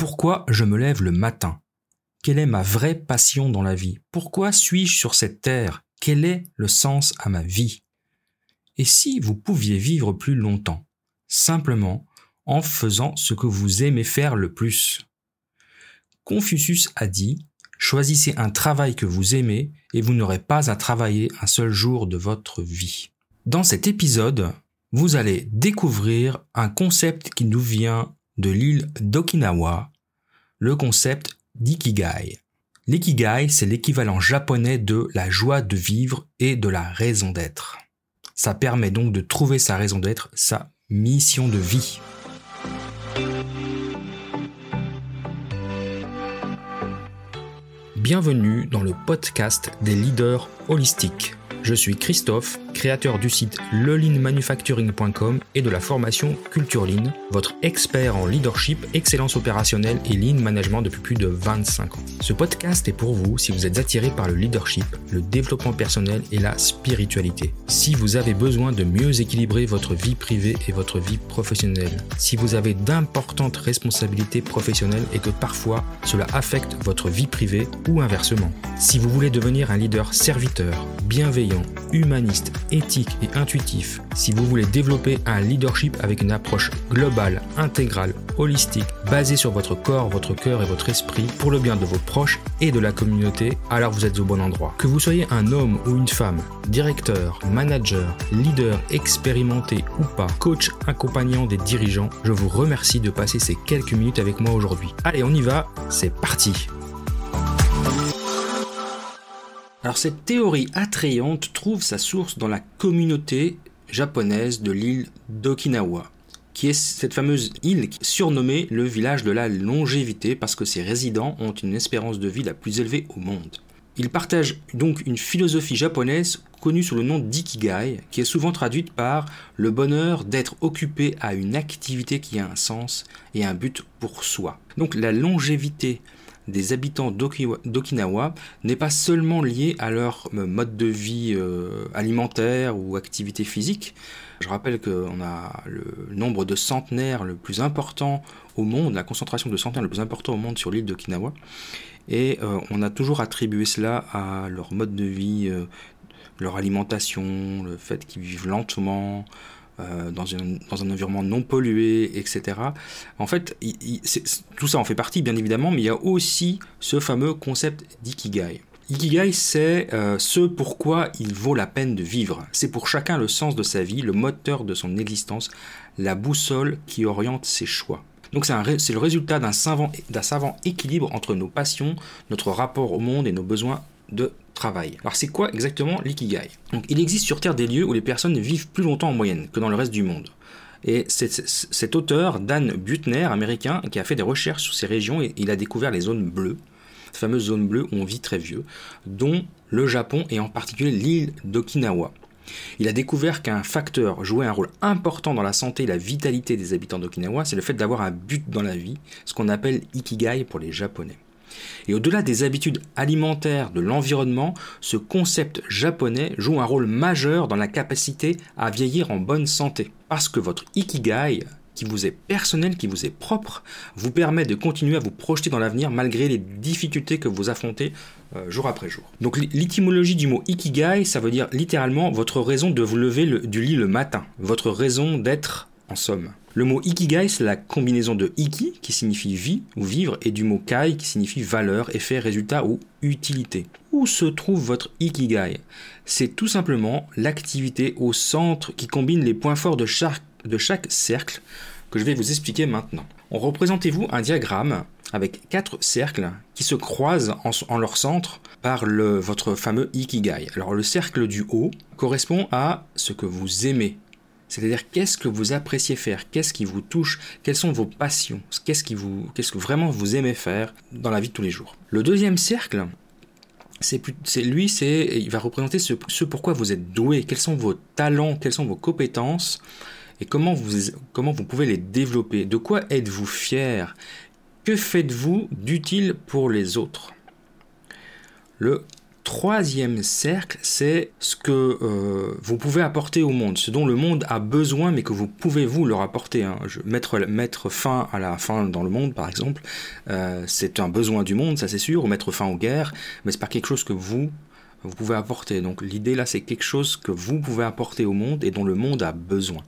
Pourquoi je me lève le matin? Quelle est ma vraie passion dans la vie? Pourquoi suis-je sur cette terre? Quel est le sens à ma vie? Et si vous pouviez vivre plus longtemps Simplement en faisant ce que vous aimez faire le plus? Confucius a dit Choisissez un travail que vous aimez et vous n'aurez pas à travailler un seul jour de votre vie. Dans cet épisode, vous allez découvrir un concept qui nous vient de l'île d'Okinawa, le concept d'ikigai. L'ikigai, c'est l'équivalent japonais de la joie de vivre et de la raison d'être. Ça permet donc de trouver sa raison d'être, sa mission de vie. Bienvenue dans le podcast des leaders holistiques. Je suis Christophe, créateur du site lelinmanufacturing.com et de la formation Culture votre expert en leadership, excellence opérationnelle et lean management depuis plus de 25 ans. Ce podcast est pour vous si vous êtes attiré par le leadership, le développement personnel et la spiritualité. Si vous avez besoin de mieux équilibrer votre vie privée et votre vie professionnelle. Si vous avez d'importantes responsabilités professionnelles et que parfois cela affecte votre vie privée ou inversement. Si vous voulez devenir un leader serviteur, bienveillant, humaniste, éthique et intuitif, si vous voulez développer un leadership avec une approche globale, intégrale, holistique, basée sur votre corps, votre cœur et votre esprit, pour le bien de vos proches et de la communauté, alors vous êtes au bon endroit. Que vous soyez un homme ou une femme, directeur, manager, leader expérimenté ou pas, coach accompagnant des dirigeants, je vous remercie de passer ces quelques minutes avec moi aujourd'hui. Allez, on y va, c'est parti alors cette théorie attrayante trouve sa source dans la communauté japonaise de l'île d'Okinawa, qui est cette fameuse île surnommée le village de la longévité parce que ses résidents ont une espérance de vie la plus élevée au monde. Ils partagent donc une philosophie japonaise connue sous le nom d'ikigai, qui est souvent traduite par le bonheur d'être occupé à une activité qui a un sens et un but pour soi. Donc la longévité des habitants d'Okinawa n'est pas seulement lié à leur euh, mode de vie euh, alimentaire ou activité physique. Je rappelle qu'on a le nombre de centenaires le plus important au monde, la concentration de centenaires le plus important au monde sur l'île d'Okinawa. Et euh, on a toujours attribué cela à leur mode de vie, leur alimentation, le fait qu'ils vivent lentement, euh, dans, un, dans, un, environnement non pollué, etc. En fait, tout ça en fait partie, bien évidemment, mais il y a aussi ce fameux concept d'ikigai. Ikigai, c'est euh, ce pourquoi il vaut la peine de vivre. C'est pour chacun le sens de sa vie, le moteur de son existence, la boussole qui oriente ses choix. Donc c'est le résultat d'un savant, savant équilibre entre nos passions, notre rapport au monde et nos besoins de travail. Alors c'est quoi exactement l'ikigai? Il existe sur Terre des lieux où les personnes vivent plus longtemps en moyenne que dans le reste du monde. Et cet auteur, Dan Butner, américain, qui a fait des recherches sur ces régions, et il a découvert les zones bleues, ces fameuses zones bleues où on vit très vieux, dont le Japon et en particulier l'île d'Okinawa. Il a découvert qu'un facteur jouait un rôle important dans la santé et la vitalité des habitants d'Okinawa, c'est le fait d'avoir un but dans la vie, ce qu'on appelle ikigai pour les Japonais. Et au-delà des habitudes alimentaires, de l'environnement, ce concept japonais joue un rôle majeur dans la capacité à vieillir en bonne santé. Parce que votre ikigai, qui vous est personnel, qui vous est propre, vous permet de continuer à vous projeter dans l'avenir malgré les difficultés que vous affrontez euh, jour après jour. Donc l'étymologie du mot ikigai, ça veut dire littéralement votre raison de vous lever du lit le matin, votre raison d'être en somme. Le mot ikigai, c'est la combinaison de iki, qui signifie vie ou vivre, et du mot kai, qui signifie valeur, effet, résultat ou utilité. Où se trouve votre ikigai? C'est tout simplement l'activité au centre qui combine les points forts de chaque, cercle que je vais vous expliquer maintenant. Représentez-vous un diagramme avec quatre cercles qui se croisent en, leur centre par votre fameux ikigai. Alors le cercle du haut correspond à ce que vous aimez c'est-à-dire qu'est-ce que vous appréciez faire, qu'est-ce qui vous touche, quelles sont vos passions, qu'est-ce qui vous, qu'est-ce que vraiment vous aimez faire dans la vie de tous les jours? Le deuxième cercle, c'est, lui, c'est, il va représenter ce, pourquoi vous êtes doué, quels sont vos talents, quelles sont vos compétences et comment vous, comment vous pouvez les développer. De quoi êtes-vous fier? Que faites-vous d'utile pour les autres? Le troisième cercle, c'est ce que euh, vous pouvez apporter au monde, ce dont le monde a besoin, mais que vous pouvez vous leur apporter. Hein. mettre, mettre fin à la faim dans le monde, par exemple, euh, c'est un besoin du monde, ça c'est sûr, ou mettre fin aux guerres, mais c'est pas quelque chose que vous vous pouvez apporter. Donc l'idée là, c'est quelque chose que vous pouvez apporter au monde et dont le monde a besoin.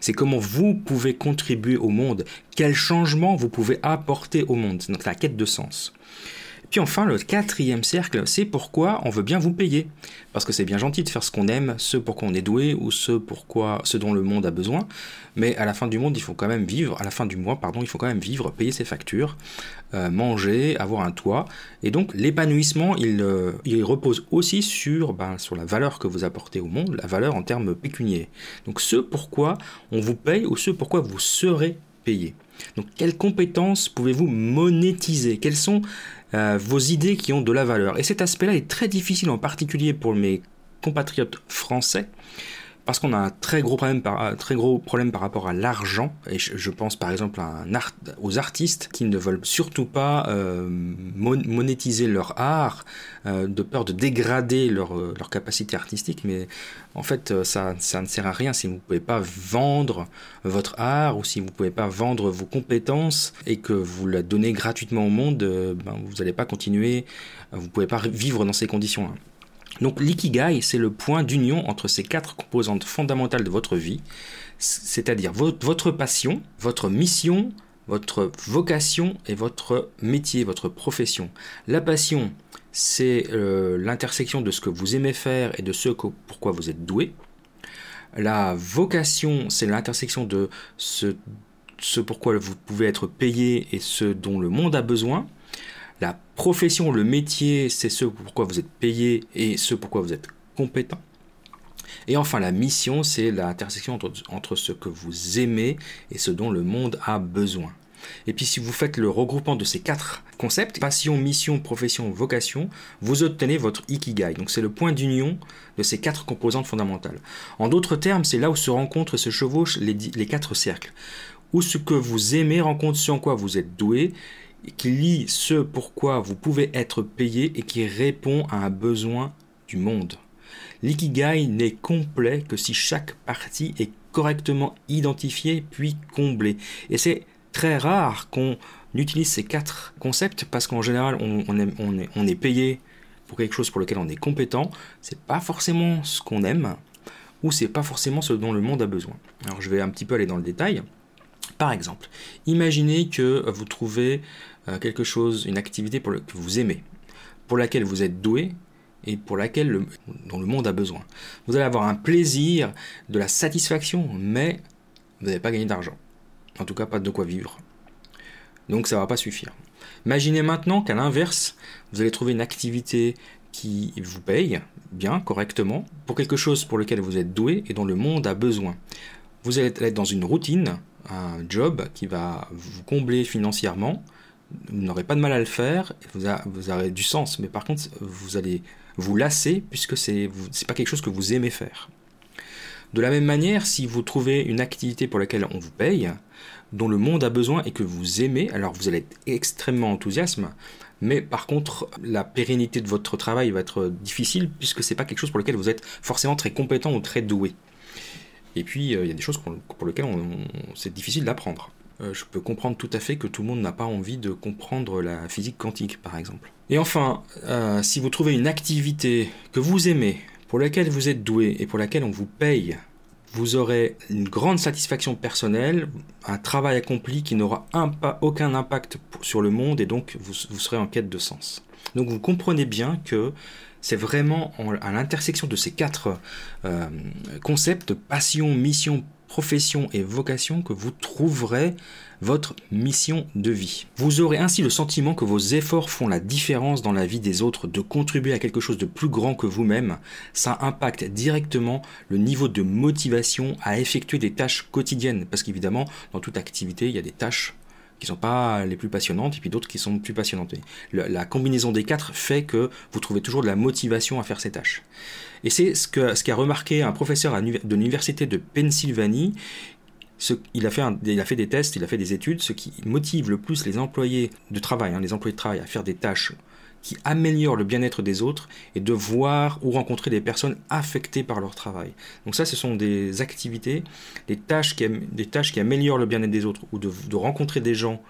C'est comment vous pouvez contribuer au monde, quel changement vous pouvez apporter au monde. C'est la quête de sens. Puis enfin, le quatrième cercle, c'est pourquoi on veut bien vous payer. Parce que c'est bien gentil de faire ce qu'on aime, ce pour quoi on est doué ou ce, pourquoi, ce dont le monde a besoin. Mais à la fin du monde, il faut quand même vivre, à la fin du mois, pardon, il faut quand même vivre, payer ses factures, euh, manger, avoir un toit. Et donc l'épanouissement, il, euh, repose aussi sur, ben, sur la valeur que vous apportez au monde, la valeur en termes pécuniaires. Donc ce pourquoi on vous paye ou ce pourquoi vous serez Donc quelles compétences pouvez-vous monétiser? Quelles sont euh, vos idées qui ont de la valeur? Et cet aspect-là est très difficile en particulier pour mes compatriotes français parce qu'on a un très gros problème par, rapport à l'argent. Et je, pense par exemple aux artistes qui ne veulent surtout pas euh, monétiser leur art, euh, de peur de dégrader leur, euh, leur, capacité artistique. Mais en fait, ça, ne sert à rien si vous ne pouvez pas vendre votre art ou si vous ne pouvez pas vendre vos compétences et que vous la donnez gratuitement au monde, ben, vous n'allez pas continuer, vous ne pouvez pas vivre dans ces conditions-là. Donc l'ikigai, c'est le point d'union entre ces quatre composantes fondamentales de votre vie, c'est-à-dire votre passion, votre mission, votre vocation et votre métier, votre profession. La passion, c'est euh, l'intersection de ce que vous aimez faire et de ce pourquoi vous êtes doué. La vocation, c'est l'intersection de ce, ce pourquoi vous pouvez être payé et ce dont le monde a besoin. La profession, le métier, c'est ce pourquoi vous êtes payé et ce pourquoi vous êtes compétent. Et enfin, la mission, c'est l'intersection entre, ce que vous aimez et ce dont le monde a besoin. Et puis si vous faites le regroupement de ces quatre concepts, passion, mission, profession, vocation, vous obtenez votre ikigai. Donc c'est le point d'union de ces quatre composantes fondamentales. En d'autres termes, c'est là où se rencontrent et se chevauchent les, les quatre cercles. Où ce que vous aimez rencontre ce en quoi vous êtes doué, qui lit ce pourquoi vous pouvez être payé et qui répond à un besoin du monde. L'ikigai n'est complet que si chaque partie est correctement identifiée puis comblée. Et c'est très rare qu'on utilise ces quatre concepts parce qu'en général on, est, on est payé pour quelque chose pour lequel on est compétent. C'est pas forcément ce qu'on aime ou c'est pas forcément ce dont le monde a besoin. Alors je vais un petit peu aller dans le détail. Par exemple, imaginez que vous trouvez euh, quelque chose, une activité que vous aimez, pour laquelle vous êtes doué et pour laquelle le, dont le monde a besoin. Vous allez avoir un plaisir, de la satisfaction, mais vous n'allez pas gagner d'argent. En tout cas, pas de quoi vivre. Donc ça ne va pas suffire. Imaginez maintenant qu'à l'inverse, vous allez trouver une activité qui vous paye bien, correctement, pour quelque chose pour lequel vous êtes doué et dont le monde a besoin. Vous allez être dans une routine, un job qui va vous combler financièrement, vous n'aurez pas de mal à le faire, vous, aurez du sens, mais par contre, vous allez vous lasser puisque ce n'est pas quelque chose que vous aimez faire. De la même manière, si vous trouvez une activité pour laquelle on vous paye, dont le monde a besoin et que vous aimez, alors vous allez être extrêmement enthousiaste, mais par contre, la pérennité de votre travail va être difficile puisque ce n'est pas quelque chose pour lequel vous êtes forcément très compétent ou très doué. Et puis, euh, il y a des choses pour, lesquelles c'est difficile d'apprendre. Euh, je peux comprendre tout à fait que tout le monde n'a pas envie de comprendre la physique quantique, par exemple. Et enfin, euh, si vous trouvez une activité que vous aimez, pour laquelle vous êtes doué et pour laquelle on vous paye, vous aurez une grande satisfaction personnelle, un travail accompli qui n'aura aucun impact sur le monde et donc vous, serez en quête de sens. Donc vous comprenez bien que c'est vraiment à l'intersection de ces quatre euh, concepts, passion, mission, profession et vocation que vous trouverez votre mission de vie. Vous aurez ainsi le sentiment que vos efforts font la différence dans la vie des autres, de contribuer à quelque chose de plus grand que vous-même. Ça impacte directement le niveau de motivation à effectuer des tâches quotidiennes, parce qu'évidemment, dans toute activité, il y a des tâches qui sont pas les plus passionnantes et puis d'autres qui sont plus passionnantes. la combinaison des quatre fait que vous trouvez toujours de la motivation à faire ces tâches. Et c'est ce qu'a remarqué un professeur de l'université de Pennsylvanie. il, a fait il a fait des tests, il a fait des études. Ce qui motive le plus les employés de travail, hein, les employés de travail à faire des tâches qui améliore le bien-être des autres et de voir ou rencontrer des personnes affectées par leur travail. Donc ça, ce sont des activités, des tâches qui, améliorent le bien-être des autres ou de, de rencontrer des gens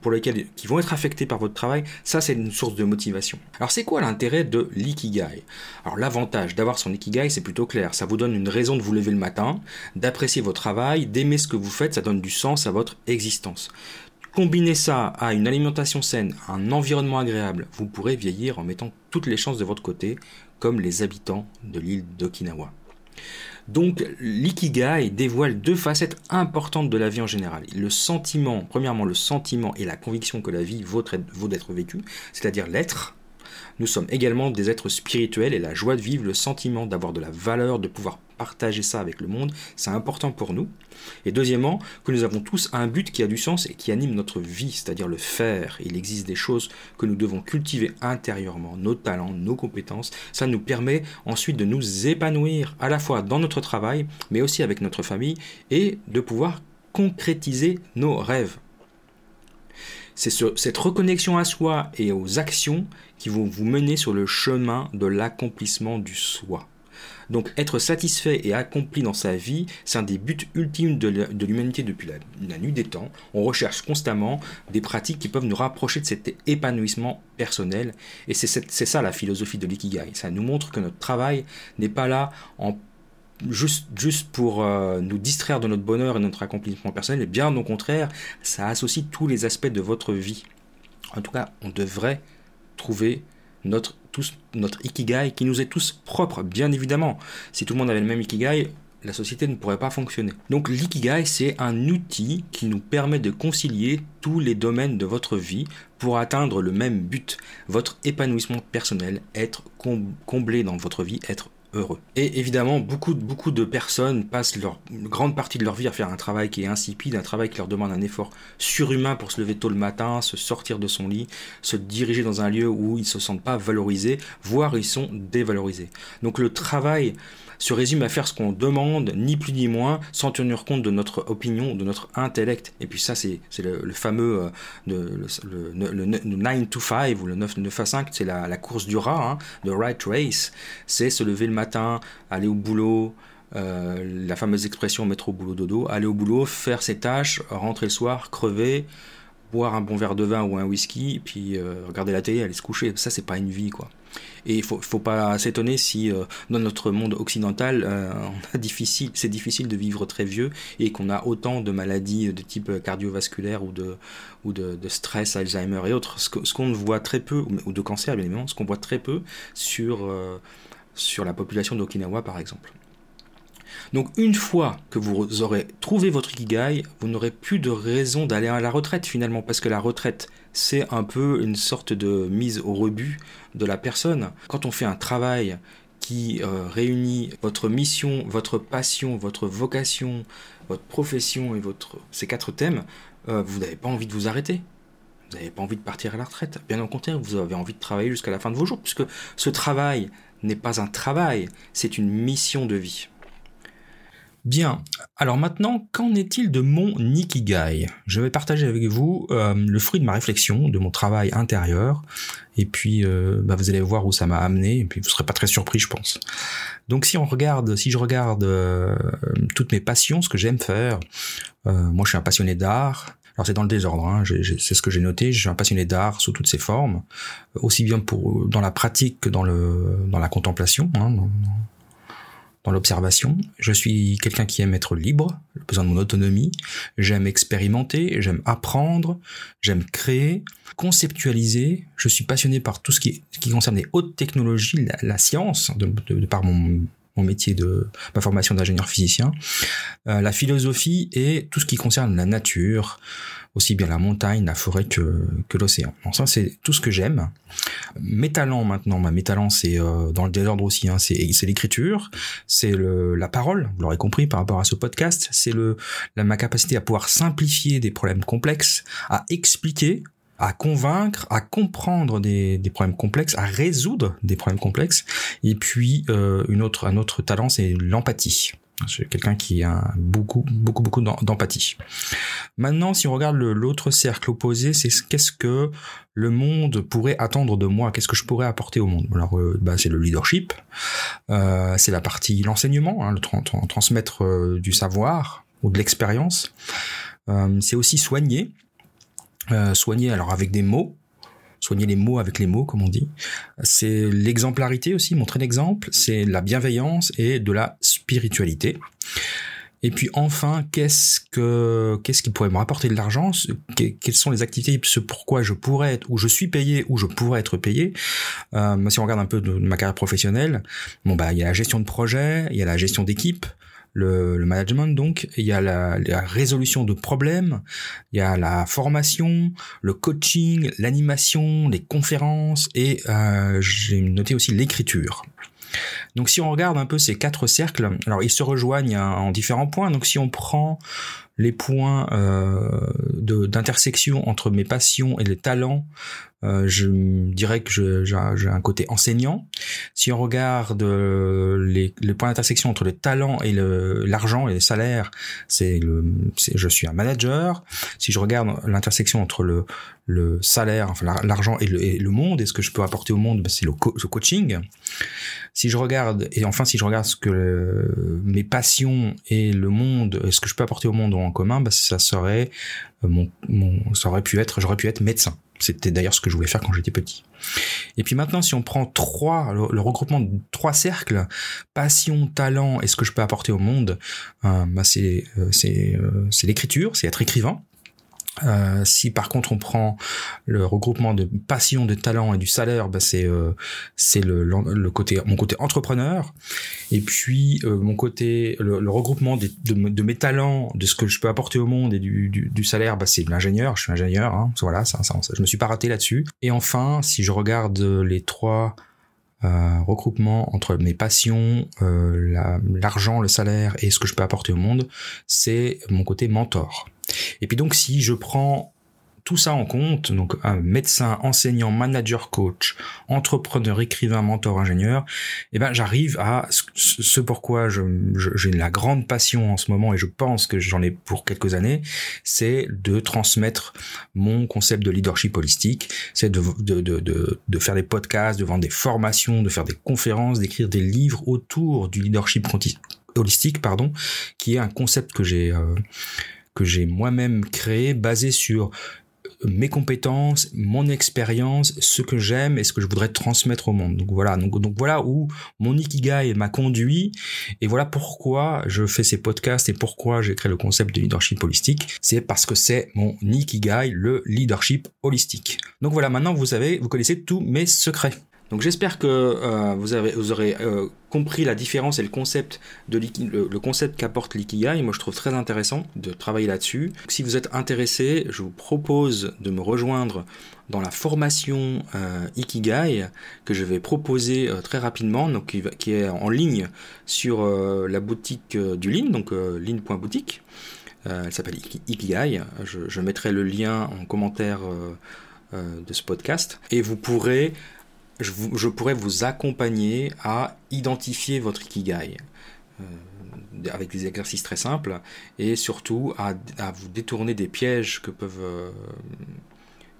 pour lesquels qui vont être affectés par votre travail, ça c'est une source de motivation. Alors c'est quoi l'intérêt de l'ikigai? Alors l'avantage d'avoir son ikigai, c'est plutôt clair, ça vous donne une raison de vous lever le matin, d'apprécier votre travail, d'aimer ce que vous faites, ça donne du sens à votre existence. Combinez ça à une alimentation saine, un environnement agréable, vous pourrez vieillir en mettant toutes les chances de votre côté, comme les habitants de l'île d'Okinawa. Donc l'ikigai dévoile deux facettes importantes de la vie en général. Le sentiment, premièrement le sentiment et la conviction que la vie vaut d'être vécue, c'est-à-dire l'être, nous sommes également des êtres spirituels et la joie de vivre, le sentiment d'avoir de la valeur, de pouvoir partager ça avec le monde, c'est important pour nous. Et deuxièmement, que nous avons tous un but qui a du sens et qui anime notre vie, c'est-à-dire le faire. Il existe des choses que nous devons cultiver intérieurement, nos talents, nos compétences. Ça nous permet ensuite de nous épanouir à la fois dans notre travail, mais aussi avec notre famille, et de pouvoir concrétiser nos rêves. C'est cette reconnexion à soi et aux actions qui vont vous mener sur le chemin de l'accomplissement du soi. Donc être satisfait et accompli dans sa vie, c'est un des buts ultimes de l'humanité depuis la, nuit des temps. On recherche constamment des pratiques qui peuvent nous rapprocher de cet épanouissement personnel. Et c'est ça la philosophie de l'ikigai. Ça nous montre que notre travail n'est pas là en juste, juste pour euh, nous distraire de notre bonheur et notre accomplissement personnel, et bien au contraire, ça associe tous les aspects de votre vie. En tout cas, on devrait trouver notre, tous, notre ikigai qui nous est tous propre, bien évidemment. Si tout le monde avait le même ikigai, la société ne pourrait pas fonctionner. Donc l'ikigai, c'est un outil qui nous permet de concilier tous les domaines de votre vie pour atteindre le même but, votre épanouissement personnel, être comblé dans votre vie, être heureux. Et évidemment, beaucoup, beaucoup de personnes passent leur grande partie de leur vie à faire un travail qui est insipide, un travail qui leur demande un effort surhumain pour se lever tôt le matin, se sortir de son lit, se diriger dans un lieu où ils se sentent pas valorisés, voire ils sont dévalorisés. Donc le travail se résume à faire ce qu'on demande, ni plus ni moins, sans tenir compte de notre opinion, de notre intellect. Et puis ça, c'est le, fameux euh, le, 9 to 5 ou le 9, 9 à 5, c'est la, course du rat, hein, the right race. C'est se lever le matin, aller au boulot, euh, la fameuse expression mettre au boulot dodo, aller au boulot, faire ses tâches, rentrer le soir, crever, boire un bon verre de vin ou un whisky, puis euh, regarder la télé, aller se coucher. Ça, c'est pas une vie, quoi. Et il faut, faut pas s'étonner si euh, dans notre monde occidental, euh, c'est difficile de vivre très vieux et qu'on a autant de maladies de type cardiovasculaire ou de, ou de, stress, Alzheimer et autres. Ce, qu'on voit très peu, ou de cancer bien évidemment, ce qu'on voit très peu sur, sur la population d'Okinawa par exemple. Donc une fois que vous aurez trouvé votre ikigai, vous n'aurez plus de raison d'aller à la retraite finalement, parce que la retraite, c'est un peu une sorte de mise au rebut de la personne. Quand on fait un travail qui euh, réunit votre mission, votre passion, votre vocation, votre profession et votre ces quatre thèmes, euh, vous n'avez pas envie de vous arrêter. Vous n'avez pas envie de partir à la retraite. Bien au contraire, vous avez envie de travailler jusqu'à la fin de vos jours, puisque ce travail n'est pas un travail, c'est une mission de vie. Bien, alors maintenant, qu'en est-il de mon Nikigai? Je vais partager avec vous euh, le fruit de ma réflexion, de mon travail intérieur, et puis euh, bah, vous allez voir où ça m'a amené, et puis vous serez pas très surpris, je pense. Donc si on regarde, si je regarde euh, toutes mes passions, ce que j'aime faire, moi je suis un passionné d'art, alors c'est dans le désordre, hein, c'est ce que j'ai noté. Je suis un passionné d'art sous toutes ses formes, aussi bien pour dans la pratique que dans le dans la contemplation. Hein, dans l'observation. Je suis quelqu'un qui aime être libre, j'ai besoin de mon autonomie. J'aime expérimenter, j'aime apprendre, j'aime créer, conceptualiser. Je suis passionné par tout ce qui, concerne les hautes technologies, la, science, de, par mon, mon métier de ma formation d'ingénieur physicien, euh, la philosophie et tout ce qui concerne la nature, aussi bien la montagne, la forêt que, l'océan. Donc ça, c'est tout ce que j'aime. Mes talents maintenant, ma mes talents, c'est euh, dans le désordre aussi, hein, c'est, l'écriture, c'est la parole, vous l'aurez compris par rapport à ce podcast, c'est ma capacité à pouvoir simplifier des problèmes complexes, à expliquer à convaincre, à comprendre des, des, problèmes complexes, à résoudre des problèmes complexes. Et puis euh, une autre, un autre talent, c'est l'empathie. Suis quelqu'un qui a beaucoup, beaucoup, beaucoup d'empathie. Maintenant, si on regarde l'autre cercle opposé, c'est qu'est-ce que le monde pourrait attendre de moi? Qu'est-ce que je pourrais apporter au monde? Alors, euh, bah, c'est le leadership, euh, c'est la partie l'enseignement, hein, le transmettre euh, du savoir ou de l'expérience. C'est aussi soigner, soigner alors avec des mots, soigner les mots avec les mots, comme on dit. C'est l'exemplarité aussi, montrer l'exemple, c'est la bienveillance et de la spiritualité. Et puis enfin, qu'est-ce que qu'est-ce qui pourrait me rapporter de l'argent? Quelles sont les activités Ce pourquoi je pourrais être, ou je suis payé, ou je pourrais être payé? Euh, si on regarde un peu de, ma carrière professionnelle, bon bah il y a la gestion de projet, il y a la gestion d'équipe, le, management donc, il y a la, résolution de problèmes, il y a la formation, le coaching, l'animation, les conférences et euh, j'ai noté aussi l'écriture. Donc si on regarde un peu ces quatre cercles, alors ils se rejoignent en différents points. Donc si on prend les points euh, d'intersection entre mes passions et les talents, je dirais que j'ai un côté enseignant. Si on regarde euh, les, les points d'intersection entre les talents et l'argent et les salaires, c'est le, je suis un manager. Si je regarde l'intersection entre le, le salaire, enfin l'argent et le, et le monde, et ce que je peux apporter au monde, ben, c'est le, le, coaching. Si je regarde, et enfin si je regarde ce que mes passions et le monde, ce que je peux apporter au monde ont en commun, ben, ça serait euh, mon, mon, ça aurait pu être, j'aurais pu être médecin. C'était d'ailleurs ce que je voulais faire quand j'étais petit. Et puis maintenant, si on prend trois, le, regroupement de trois cercles, passion, talent et ce que je peux apporter au monde, euh, bah c'est euh, euh, c'est l'écriture, c'est être écrivain. Euh, si par contre on prend le regroupement de passion, de talent et du salaire, bah c'est euh, c'est le, le, côté mon côté entrepreneur et puis euh, mon côté le, regroupement de, de, mes talents, de ce que je peux apporter au monde et du, du, du salaire, bah c'est l'ingénieur. Je suis ingénieur, hein, voilà, ça, ça, je me suis pas raté là-dessus. Et enfin, si je regarde les trois euh, regroupement entre mes passions, euh, l'argent, le salaire et ce que je peux apporter au monde, c'est mon côté mentor. Et puis donc si je prends tout ça en compte, donc un médecin, enseignant, manager, coach, entrepreneur, écrivain, mentor, ingénieur, eh ben j'arrive à ce, pourquoi j'ai la grande passion en ce moment et je pense que j'en ai pour quelques années, c'est de transmettre mon concept de leadership holistique, c'est de, de, de, de, faire des podcasts, de vendre des formations, de faire des conférences, d'écrire des livres autour du leadership holistique, pardon, qui est un concept que j'ai euh, que j'ai moi-même créé basé sur mes compétences, mon expérience, ce que j'aime et ce que je voudrais transmettre au monde. Donc voilà, donc, voilà où mon ikigai m'a conduit et voilà pourquoi je fais ces podcasts et pourquoi j'ai créé le concept de leadership holistique. C'est parce que c'est mon ikigai, le leadership holistique. Donc voilà, maintenant vous savez, vous connaissez tous mes secrets. Donc j'espère que euh, vous, avez, vous aurez euh, compris la différence et le concept le, concept qu'apporte l'ikigai. Moi je trouve très intéressant de travailler là-dessus. Si vous êtes intéressé, je vous propose de me rejoindre dans la formation euh, ikigai que je vais proposer très rapidement, donc qui, est en ligne sur la boutique du Lean, donc lean.boutique. elle s'appelle Ikigai. Je, mettrai le lien en commentaire de ce podcast et vous pourrez je, pourrais vous accompagner à identifier votre ikigai. Euh, avec des exercices très simples et surtout à, vous détourner des pièges que peuvent, euh,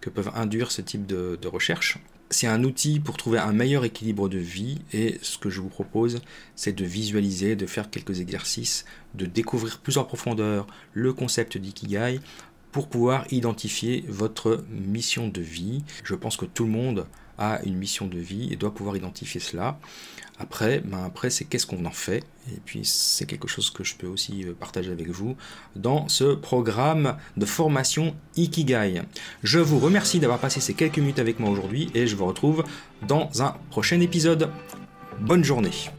que peuvent induire ce type de, de recherche. C'est un outil pour trouver un meilleur équilibre de vie et ce que je vous propose, c'est de visualiser, de faire quelques exercices, de découvrir plus en profondeur le concept d'ikigai pour pouvoir identifier votre mission de vie. Je pense que tout le monde a une mission de vie et doit pouvoir identifier cela. Après, ben après c'est qu'est-ce qu'on en fait Et puis c'est quelque chose que je peux aussi euh, partager avec vous dans ce programme de formation Ikigai. Je vous remercie d'avoir passé ces quelques minutes avec moi aujourd'hui et je vous retrouve dans un prochain épisode. Bonne journée